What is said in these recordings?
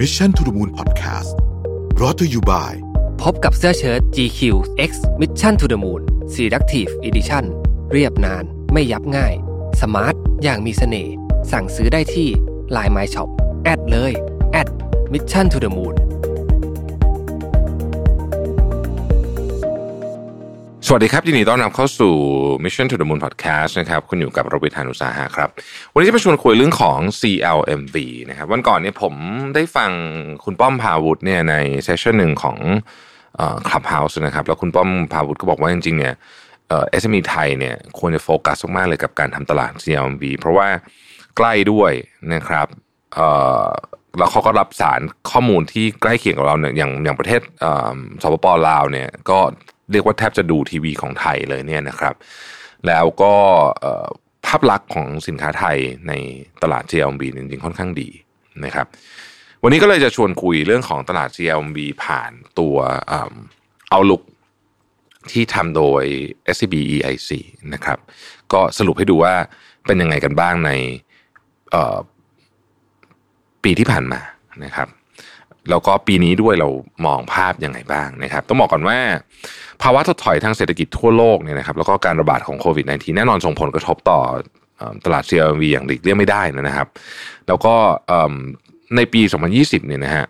Mission to the Moon Podcast รอ t ธออยู่บ่ายพบกับเสื้อเชิ้ต GQ X Mission to the Moon Selective Edition เรียบนานไม่ยับง่าย สมาร์ท อย่างมีเสน่ห์สั่งซื้อได้ที่ Line My Shop แอดเลยแอด Mission to the Moon สวัสดีครับยินดีต้อนรับเข้าสู่ Mission to the Moon Podcast นะครับคุณอยู่กับโรวิทานุสาหะครับ วันนี้จะมาชวนคุยเรื่องของ CLMV นะครับวันก่อนเนี่ยผมได้ฟังคุณป้อมพาวุฒิเนี่ยในเซสชันหนึ่งของเอ่อ Clubhouse นะครับแล้วคุณป้อมพาวุฒิก็บอกว่าจริงๆเนี่ยเอ่อ SME ไทยเนี่ยควรจะโฟกัสมากๆเลยกับการทำตลาด CLMV เพราะว่าใกล้ด้วยนะครับแล้วเขาก็รับสารข้อมูลที่ใกล้เคียงกับเราเนี่ยอย่างอย่างประเทศสปปลาวเนี่ยก็ เรียกว่าแทบจะดูทีวีของไทยเลยเนี่ยนะครับ แล้วก็ภาพลักษณ์ของสินค้าไทยในตลาด GLB จริงๆค่อนข้างดีนะครับ วันนี้ก็เลยจะชวนคุยเรื่องของตลาด GLB ผ่านตัวเอาลุกที่ทำโดย SCB EIC นะครับ ก็สรุปให้ดูว่าเป็นยังไงกันบ้างในปีที่ผ่านมานะครับ แล้วก็ปีนี้ด้วยเรามองภาพยังไงบ้างนะครับ ต้องบอกก่อนว่า ภาวะถดถอยทางเศรษฐกิจทั่วโลกเนี่ยนะครับ แล้วก็การระบาดของโควิด -19 แน่นอนส่งผลกระทบต่อตลาด CLV อย่างหลีกเลี่ยงไม่ได้นะครับ แล้วก็ในปี 2020 เนี่ยนะฮะ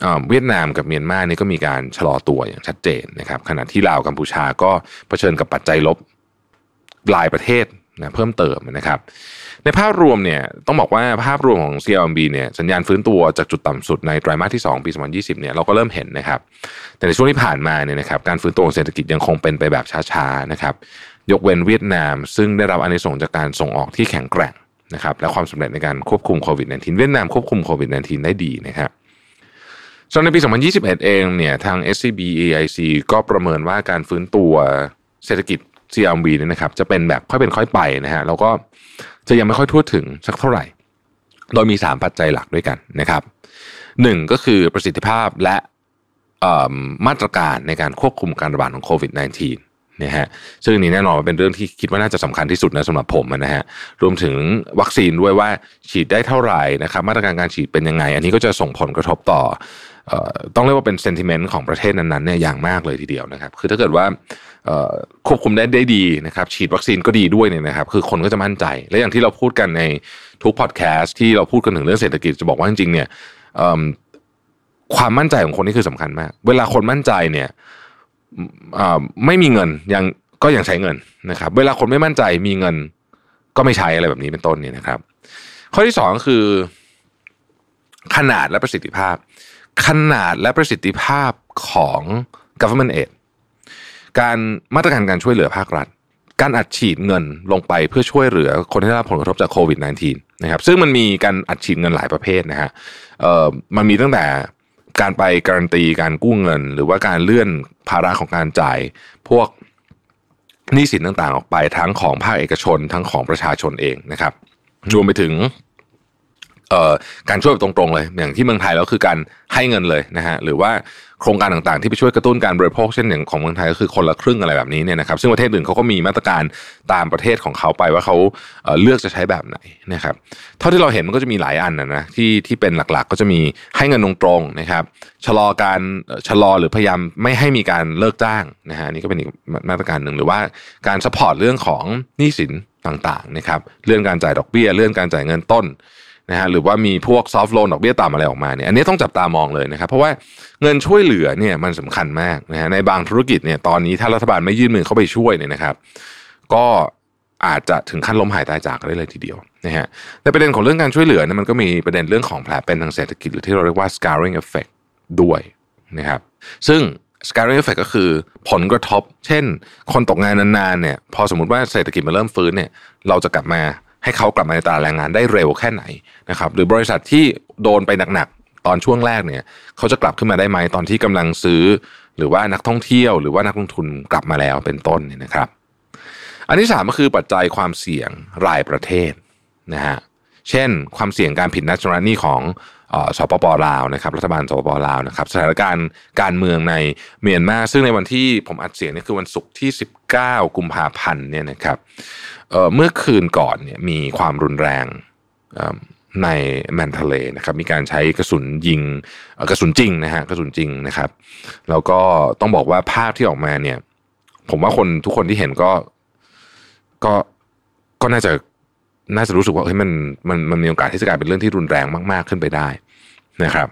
เอ่อเวียดนามกับเมียนมานี่ก็มีการชะลอตัวอย่างชัดเจนนะครับ ขณะที่ลาวกัมพูชาก็เผชิญกับปัจจัยลบหลายประเทศ นะเพิ่มเติมนะครับ ในภาพรวมเนี่ยต้องบอกว่าภาพรวมของ CLMB เนี่ยสัญญาณฟื้นตัวจากจุดต่ำสุดในไตรมาสที่ 2 ปี 2020เนี่ยเราก็เริ่มเห็นนะครับ แต่ในช่วงที่ผ่านมาเนี่ยนะครับการฟื้นตัวของเศรษฐกิจยังคงเป็นไปแบบช้าๆนะครับยกเว้นเวียดนาม ซึ่งได้รับอานิสงส์จากการส่งออกที่แข็งแกร่งนะครับและความสำเร็จในการควบคุมโควิด -19 เวียดนามควบคุมโควิด -19 ได้ดีนะครับส่วนในปี 2021 เองเนี่ยทาง SCB EIC ก็ประเมินว่าการฟื้นตัวเศรษฐกิจ CLMV เนี่ยนะครับจะเป็นแบบค่อยเป็นค่อยไปนะฮะแล้วก็จะยังไม่ค่อยทั่วถึงสักเท่าไหร่ โดยมี 3 ปัจจัยหลักด้วยกันนะครับหนึ่งก็คือประสิทธิภาพและมาตรการในการควบคุมการระบาดของโควิด -19 นะฮะซึ่งนี้แน่นอนเป็นเรื่องที่คิดว่าน่าจะสำคัญที่สุดนะสำหรับผมนะฮะรวมถึงวัคซีนด้วยว่าฉีดได้เท่าไหร่นะครับมาตรการการฉีดเป็นยังไง อันนี้ก็จะส่งผลกระทบต่อ ต้องเรียกว่าเป็นเซนติเมนต์ของประเทศนั้นๆเนี่ยอย่างมากเลยทีเดียวนะครับ คือถ้าเกิดว่าควบคุมได้ได้ดีนะครับฉีดวัคซีนก็ดีด้วยเนี่ยนะครับ คือคนก็จะมั่นใจ และอย่างที่เราพูดกันในทุกพอดแคสต์ที่เราพูดกันถึงเรื่องเศรษฐกิจจะบอกว่าจริงๆเนี่ยความมั่นใจของคนนี่คือสำคัญมาก เวลาคนมั่นใจเนี่ยไม่มีเงินยังก็ยังใช้เงินนะครับ เวลาคนไม่มั่นใจมีเงินก็ไม่ใช้อะไรแบบนี้เป็นต้นเนี่ยนะครับ ข้อที่สองก็คือ ขนาดและประสิทธิภาพ ขนาดและประสิทธิภาพของ government aid การมาตรการการช่วยเหลือภาครัฐ การอัดฉีดเงินลงไปเพื่อช่วยเหลือคนที่ได้รับผลกระทบจากโควิด -19 นะครับ ซึ่งมันมีการอัดฉีดเงินหลายประเภทนะฮะเออมันมีตั้งแต่การไปการันตีการกู้เงิน หรือว่าการเลื่อนภาระของการจ่ายพวกหนี้สินต่างๆ ออกไปทั้งของภาคเอกชน ทั้งของประชาชนเองนะครับรวมไปถึง การช่วยแบบตรงๆเลย อย่างที่เมืองไทยแล้วคือการให้เงินเลยนะฮะหรือว่าโครงการต่างๆที่ไปช่วยกระตุ้นการบริโภคเช่นอย่างของเมืองไทยก็คือคนละครึ่งอะไรแบบนี้เนี่ยนะครับซึ่งประเทศอื่นเขาก็มีมาตรการตามประเทศของเขาไปว่าเขาเลือกจะใช้แบบไหนนะครับเท่าที่เราเห็นมันก็จะมีหลายอันนะนะที่ที่เป็นหลักๆ ก็จะมีให้เงินตรงๆนะครับชะลอการชะลอหรือพยายามไม่ให้มีการเลิกจ้างนะฮะนี่ก็เป็นอีกมาตรการหนึ่งหรือว่าการ support เรื่องของหนี้สินต่างๆนะครับเรื่องการจ่ายดอกเบี้ยเรื่องการจ่ายเงินต้น นะฮะหรือว่ามีพวก soft loan ดอกเบี้ยต่ำอะไรออกมาเนี่ยอันนี้ต้องจับตามองเลยนะครับ เพราะว่าเงินช่วยเหลือเนี่ยมันสำคัญมากนะฮะในบางธุรกิจเนี่ยตอนนี้ถ้ารัฐบาลไม่ยื่นมือเข้าไปช่วยเนี่ยนะครับ ก็อาจจะถึงขั้นล้มหายตายจากได้เลยทีเดียวนะฮะในประเด็นของเรื่องการช่วยเหลือเนี่ยมันก็มีประเด็นเรื่องของแผลเป็นทางเศรษฐกิจหรือที่เราเรียกว่า scarring effect ด้วยนะครับ ซึ่ง scarring effect ก็คือผลกระทบ เช่น คนตกงานนานๆเนี่ยพอสมมติว่าเศรษฐกิจมันเริ่มฟื้นเนี่ยเราจะกลับมา ให้เขากลับมาในตลาดแรงงานได้เร็วแค่ไหนนะครับหรือบริษัทที่โดนไปหนักๆตอนช่วงแรกเนี่ยเขาจะกลับขึ้นมาได้ไหมตอนที่กำลังซื้อ หรือว่านักท่องเที่ยว หรือว่านักลงทุนกลับมาแล้วเป็นต้นเนี่ยนะครับ อันที่สามก็คือปัจจัยความเสี่ยงรายประเทศนะฮะเช่น ความเสี่ยงการผิดนัดชำระหนี้ของ สปปลาวนะครับรัฐบาลสปปลาวนะครับสถานการณ์การเมืองในเมียนมาซึ่งในวันที่ผมอัดเสียงนี่คือวันศุกร์ที่ 19 กุมภาพันธ์เนี่ยนะครับเเมื่อคืนก่อนเนี่ยมีความรุนแรงในแมนทะเลนะครับมีการใช้กระสุนยิงกระสุนจริงนะฮะกระสุนจริงนะครับ แล้วก็ต้องบอกว่าภาพที่ออกมาเนี่ย ผมว่าคนทุกคนที่เห็นก็ก็ก็น่าจะ น่าจะรู้สึกว่าเฮ้ยมันมันมันมีโอกาสที่จะกลายเป็นเรื่องที่รุนแรงมาก ๆขึ้นไปได้นะครับ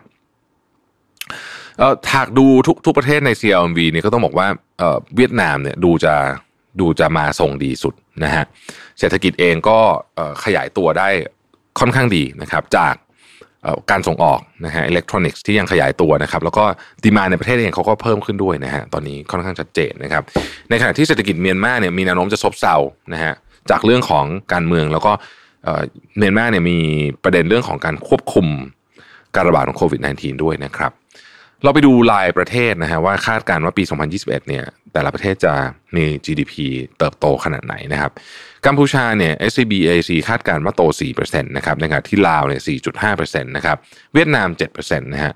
เอ่อหากดูทุกทุกประเทศใน CLMV เนี่ยก็ต้องบอกว่าเอ่อเวียดนามเนี่ยดูจะดูจะมาทรงดีสุดนะฮะเศรษฐกิจเองก็ขยายตัวได้ค่อนข้างดีนะครับจากการส่งออกนะฮะอิเล็กทรอนิกส์ที่ยังขยายตัวนะครับแล้วก็ดีมาในประเทศเองเขาก็เพิ่มขึ้นด้วยนะฮะตอนนี้ค่อนข้างชัดเจนนะครับในขณะที่เศรษฐกิจเมียนมาเนี่ยมีแนวโน้มจะซบเซานะฮะ จากเรื่องของการเมืองแล้วก็เอ่อเมียนมาเนี่ยมีประเด็นเรื่องของการควบคุมการระบาดของโควิด -19 ด้วยนะครับ เราไปดูรายประเทศนะฮะว่าคาดการณ์ว่าปี 2021 เนี่ยแต่ละประเทศจะมี GDP เติบโตขนาดไหนนะครับ กัมพูชาเนี่ย SCB AC คาดการณ์ว่าโต 4%นะครับในขณะที่ลาวเนี่ย 4.5%นะครับเวียดนาม 7%นะฮะ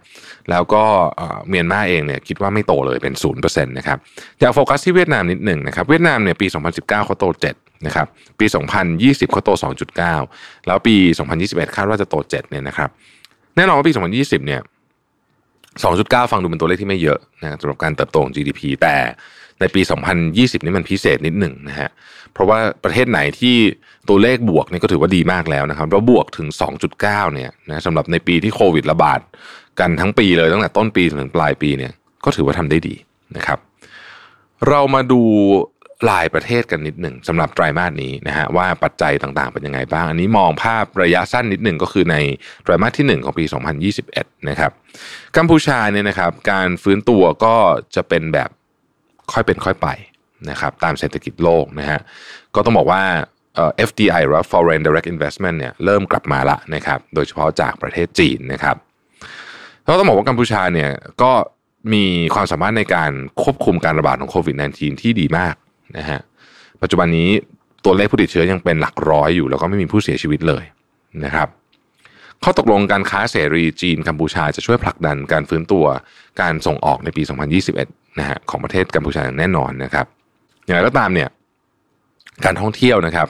แล้วก็เอ่อเมียนมาเองเนี่ยคิดว่าไม่โตเลยเป็น 0%นะครับอยากโฟกัสที่เวียดนามนิดหนึ่งนะครับเวียดนามเนี่ยปี 2019เขาโต 7นะครับปี 2020เขาโต 2.9 แล้วปี 2021 คาดว่าจะโต 7เนี่ยนะครับแน่นอนว่าปี 2020 เนี่ย 2.9 ฟังดูเป็นตัวเลขที่ไม่เยอะนะสำหรับการเติบโตของ GDP แต่ ในปี 2020 นี่มันพิเศษนิดหนึ่งนะฮะเพราะว่าประเทศไหนที่ตัวเลขบวกนี่ก็ถือว่าดีมากแล้วนะครับแล้วบวกถึง 2.9 เนี่ยนะสำหรับในปีที่โควิดระบาดกันทั้งปีเลยตั้งแต่ต้นปีถึงปลายปีเนี่ยก็ถือว่าทำได้ดีนะครับ เรามาดูรายประเทศกันนิดหนึ่งสำหรับไตรมาสนี้นะฮะว่าปัจจัยต่างๆเป็นยังไงบ้าง อันนี้มองภาพระยะสั้นนิดหนึ่งก็คือในไตรมาสที่ 1 ของปี 2021 นะครับกัมพูชาเนี่ยนะครับการฟื้นตัวก็จะเป็นแบบ ค่อยเป็นค่อยไปนะครับตามเศรษฐกิจโลกนะฮะก็ต้องบอกว่าเอ่อ FDI หรือ Foreign Direct Investment เนี่ยเริ่มกลับมาละนะครับโดยเฉพาะจากประเทศจีนนะครับแล้วต้องบอกว่ากัมพูชาเนี่ยก็มีความสามารถในการควบคุมการระบาดของโควิด -19 ที่ดีมากนะฮะปัจจุบันนี้ตัวเลขผู้ติดเชื้อยังเป็นหลักร้อยอยู่ แล้วก็ไม่มีผู้เสียชีวิตเลยนะครับข้อตกลงการค้าเสรีจีนกัมพูชาจะช่วยผลักดันการฟื้นตัวการส่งออกในปี 2021 นะฮะของประเทศกัมพูชาอย่างแน่นอนนะครับ อย่างไรก็ตามเนี่ยการท่องเที่ยวนะครับ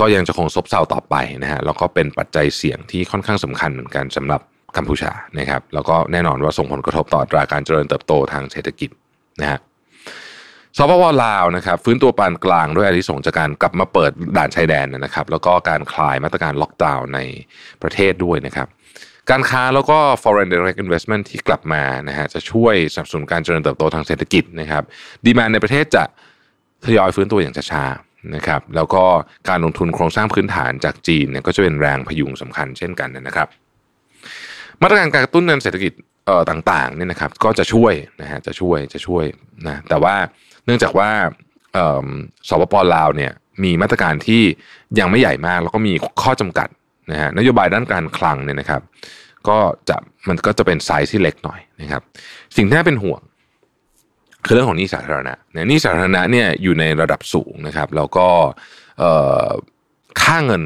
ก็ยังจะคงซบเซาต่อไปนะฮะแล้วก็เป็นปัจจัยเสี่ยงที่ค่อนข้างสำคัญเหมือนกันสำหรับกัมพูชานะครับ แล้วก็แน่นอนว่าส่งผลกระทบต่ออัตราการเจริญเติบโตทางเศรษฐกิจนะฮะสปปลาวนะครับฟื้นตัวปานกลางด้วยอานิสงจากการกลับมาเปิดด่านชายแดนนะครับ แล้วก็การคลายมาตรการล็อกดาวน์ในประเทศด้วยนะครับ การค้าแล้วก็ foreign direct investment ที่กลับมานะฮะจะช่วยสนับสนุนการเจริญเติบโตทางเศรษฐกิจนะครับ ดีมาในประเทศจะทยอยฟื้นตัวอย่างช้าๆนะครับแล้วก็การลงทุนโครงสร้างพื้นฐานจากจีนเนี่ยก็จะเป็นแรงพยุงสำคัญเช่นกันนะครับ มาตรการการกระตุ้นเงินเศรษฐกิจเอ่อต่างๆเนี่ยนะครับก็จะช่วยนะฮะจะช่วยจะช่วยนะแต่ว่าเนื่องจากว่าเอ่อสปปลาวเนี่ยมีมาตรการที่ยังไม่ใหญ่มาก แล้วก็มีข้อจำกัด นะฮะนโยบายด้านการคลังเนี่ยนะครับ ก็จะมันก็จะเป็นไซส์ที่เล็กหน่อยนะครับ สิ่งที่น่าเป็นห่วง คือเรื่องของหนี้สาธารณะเนี่ยหนี้สาธารณะเนี่ยอยู่ในระดับสูงนะครับ แล้วก็ค่าเงิน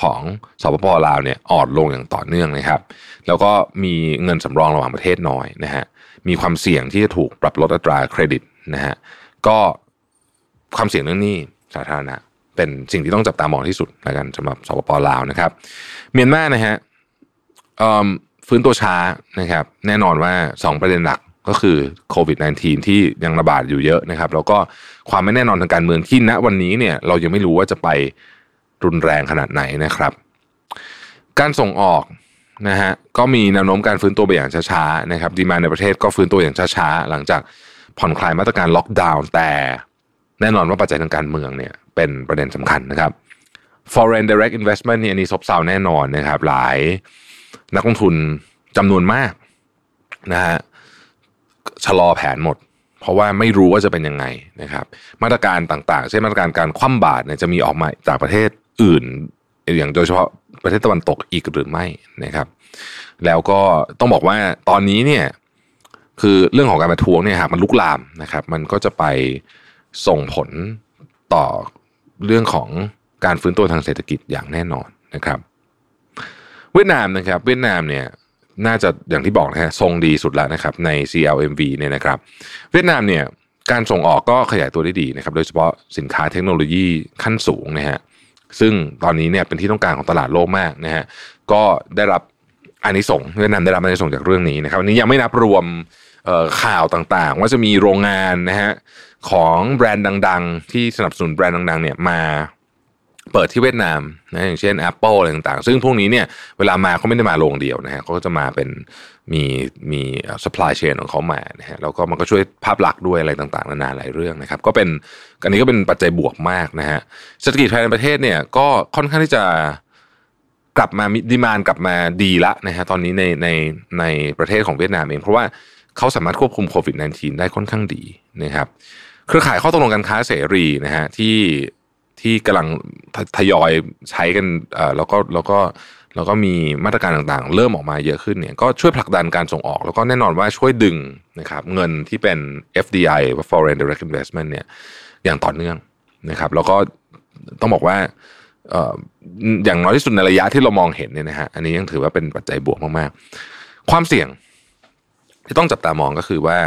ของสปปลาวเนี่ยอ่อนลงอย่างต่อเนื่องนะครับ แล้วก็มีเงินสำรองระหว่างประเทศน้อยนะฮะมีความเสี่ยงที่จะถูกปรับลดอัตราเครดิตนะฮะก็ความเสี่ยงเรื่องนี้สาธารณะ เป็นสิ่งที่ต้องจับตามองที่สุดแล้วกันสำหรับสปปลาวนะครับ เมียนมานะฮะฟื้นตัวช้านะครับ แน่นอนว่า 2 ประเด็นหลักก็คือโควิด -19 ที่ยังระบาดอยู่เยอะนะครับ แล้วก็ความไม่แน่นอนทางการเมืองที่ณวันนี้เนี่ยเรายังไม่รู้ว่าจะไปรุนแรงขนาดไหนนะครับ การส่งออกนะฮะก็มีแนวโน้มการฟื้นตัวไปอย่างช้าๆนะครับดีมาในประเทศก็ฟื้นตัวอย่างช้าๆ หลังจากผ่อนคลายมาตรการล็อกดาวน์แต่แน่นอนว่าปัจจัยทางการเมืองเนี่ย เป็นประเด็นสำคัญนะครับ foreign direct investment นี่อันนี้ซบเซาแน่นอนนะครับ หลายนักลงทุนจำนวนมากนะฮะชะลอแผนหมด เพราะว่าไม่รู้ว่าจะเป็นยังไงนะครับ มาตรการต่างๆ เช่นมาตรการการคว่ำบาตรเนี่ยจะมีออกมาจากประเทศอื่น อย่างโดยเฉพาะประเทศตะวันตกอีกหรือไม่นะครับ แล้วก็ต้องบอกว่าตอนนี้เนี่ยคือเรื่องของการประท้วงเนี่ยหากมันลุกลามนะครับ มันก็จะไปส่งผลต่อ เรื่องของการฟื้นตัวทางเศรษฐกิจอย่างแน่นอนนะครับ เวียดนามนะครับ เวียดนามเนี่ยน่าจะอย่างที่บอกนะฮะทรงดีสุดแล้วนะครับใน CLMV เนี่ยนะครับ เวียดนามเนี่ยการส่งออกก็ขยายตัวได้ดีนะครับ โดยเฉพาะสินค้าเทคโนโลยีขั้นสูงนะฮะซึ่งตอนนี้เนี่ยเป็นที่ต้องการของตลาดโลกมากนะฮะก็ได้รับอานิสงส์เวียดนามได้รับอานิสงส์จากเรื่องนี้นะครับอันนี้ยังไม่นับรวม ข่าวต่างๆ ว่าจะมีโรงงานนะฮะของแบรนด์ดัง ๆ ที่สนับสนุนแบรนด์ดัง ๆ เนี่ยมาเปิดที่เวียดนามนะอย่างเช่น Apple อะไรต่างๆ ซึ่งพวกนี้เนี่ยเวลามาเขาไม่ได้มาโรงเดียวนะฮะเขาก็จะมาเป็นมีมี supply chain ของเขามานะฮะแล้วก็มันก็ช่วยภาพลักษณ์ด้วยอะไรต่างๆ นานาหลายเรื่องนะครับ ก็เป็นอันนี้ก็เป็นปัจจัยบวกมากนะฮะเศรษฐกิจภายในประเทศเนี่ยก็ค่อนข้างที่จะกลับมาดีมานกลับมาดีละนะฮะตอนนี้ในในในประเทศของเวียดนามเอง เพราะว่า เขาสามารถควบคุมโควิด -19 ได้ค่อนข้างดีนะครับเครือข่ายข้อตกลงการค้าเสรีนะฮะที่ที่กำลังทยอยใช้กันแล้วก็แล้วก็แล้วก็มีมาตรการต่างๆ เริ่มออกมาเยอะขึ้นเนี่ยก็ช่วยผลักดันการส่งออก แล้วก็แน่นอนว่าช่วยดึงนะครับเงินที่เป็น FDI Foreign Direct Investment เนี่ยอย่างต่อเนื่องนะครับ แล้วก็ต้องบอกว่าอย่างน้อยที่สุดในระยะที่เรามองเห็นเนี่ยนะฮะอันนี้ยังถือว่าเป็นปัจจัยบวกมากๆ ความเสี่ยง ที่ต้องจับตามองก็คือว่า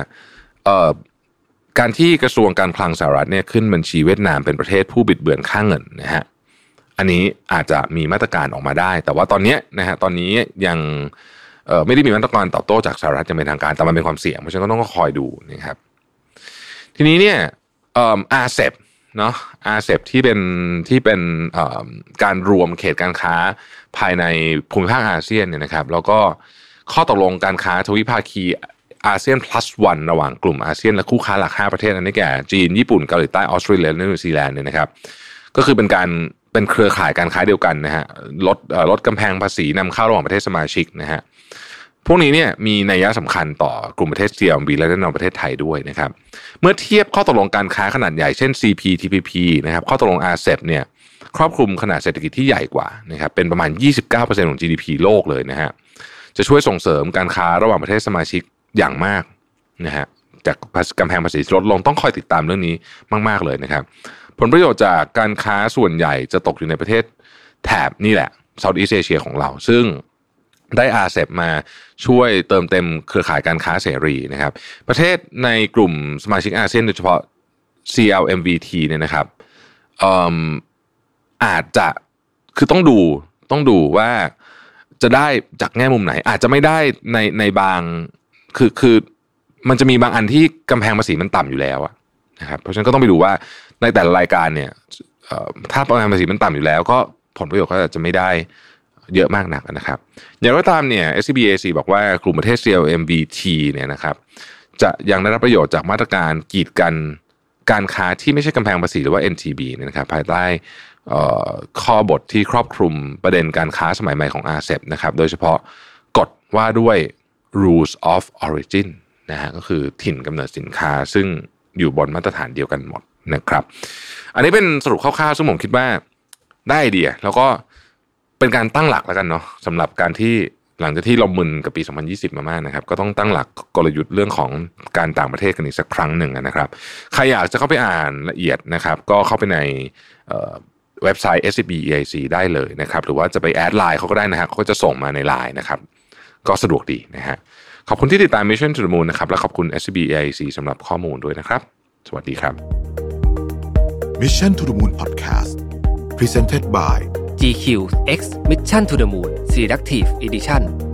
การที่กระทรวงการคลังสหรัฐเนี่ยขึ้นบัญชีเวียดนามเป็นประเทศผู้บิดเบือนค่าเงินนะฮะอันนี้อาจจะมีมาตรการออกมาได้ แต่ว่าตอนนี้นะฮะตอนนี้ยังไม่ได้มีมาตรการตอบโต้จากสหรัฐอย่างเป็นทางการแต่มันเป็นความเสี่ยงเพราะฉะนั้นก็ต้องคอยดูนะครับ ทีนี้เนี่ย RCEP เนาะ RCEP ที่เป็นที่เป็นการรวมเขตการค้าภายในภูมิภาคอาเซียนเนี่ยนะครับ แล้วก็ ข้อตกลงการค้าทวิภาคีอาเซียน plus one ระหว่างกลุ่มอาเซียนและคู่ค้าหลัก 5 ประเทศอันได้แก่จีน ญี่ปุ่น เกาหลีใต้ ออสเตรเลียและนิวซีแลนด์เนี่ยนะครับ ก็คือเป็นการเป็นเครือข่ายการค้าเดียวกันนะฮะลดลดกำแพงภาษีนำเข้าระหว่างประเทศสมาชิกนะฮะพวกนี้เนี่ยมีนัยยะสำคัญต่อกลุ่มประเทศ CLMV และแน่นอนประเทศไทยด้วยนะครับเมื่อเทียบข้อตกลงการค้าขนาดใหญ่เช่น CPTPP นะครับข้อตกลง RCEP เนี่ยครอบคลุมขนาดเศรษฐกิจที่ใหญ่กว่านะครับเป็นประมาณ 29%ของ GDP โลกเลยนะฮะ จะช่วยส่งเสริมการค้าระหว่างประเทศสมาชิกอย่างมากนะฮะจากกำแพงภาษีลดลงต้องคอยติดตามเรื่องนี้มาก ๆเลยนะครับ ผลประโยชน์จากการค้าส่วนใหญ่จะตกอยู่ในประเทศแถบนี่แหละเซาท์อีสเอเชียของเรา ซึ่งได้อาเซบมาช่วยเติมเต็มเครือข่ายการค้าเสรีนะครับ ประเทศในกลุ่มสมาชิกอาเซียนโดยเฉพาะ CLMVT เนี่ยนะครับอาจจะคือต้องดูต้องดูว่า จะได้จากแง่มุมไหน อาจจะไม่ได้ในในบางคือคือมันจะมีบางอันที่กำแพงภาษีมันต่ำอยู่แล้วนะครับเพราะฉะนั้นก็ต้องไปดูว่าในแต่ละรายการเนี่ยถ้ากำแพงภาษีมันต่ำอยู่แล้ว ก็ผลประโยชน์ก็อาจจะไม่ได้เยอะมากนักนะครับ อย่างไรก็ตามเนี่ย SBAC บอกว่ากลุ่มประเทศ CLMVT เนี่ยนะครับ จะยังได้รับประโยชน์จากมาตรการกีดกันการค้าที่ไม่ใช่กำแพงภาษีหรือว่า NTB เนี่ยนะครับภายใต้ ข้อบทที่ครอบคลุมประเด็นการค้าสมัยใหม่ของ RCEP นะครับ โดยเฉพาะกฎว่าด้วย rules of origin นะฮะก็คือถิ่นกำเนิดสินค้าซึ่งอยู่บนมาตรฐานเดียวกันหมดนะครับ อันนี้เป็นสรุปคร่าวๆ ซึ่งผมคิดว่าได้ไอเดีย แล้วก็เป็นการตั้งหลักแล้วกันเนาะสำหรับการที่หลังจากที่เรามึนกับปี 2020 มามากนะครับ ก็ต้องตั้งหลักกลยุทธ์เรื่องของการต่างประเทศกันอีกสักครั้งหนึ่งนะครับ ใครอยากจะเข้าไปอ่านละเอียดนะครับ ก็เข้าไปใน เว็บไซต์ SCB EIC ได้เลยนะครับ หรือว่าจะไปแอดไลน์เขาก็ได้นะฮะเขาจะส่งมาในไลน์นะครับ ก็สะดวกดีนะฮะ ขอบคุณที่ติดตาม Mission to the Moon นะครับ และขอบคุณ SCB EIC สำหรับข้อมูลด้วยนะครับ สวัสดีครับ Mission to the Moon Podcast Presented by GQ X Mission to the Moon Selective Edition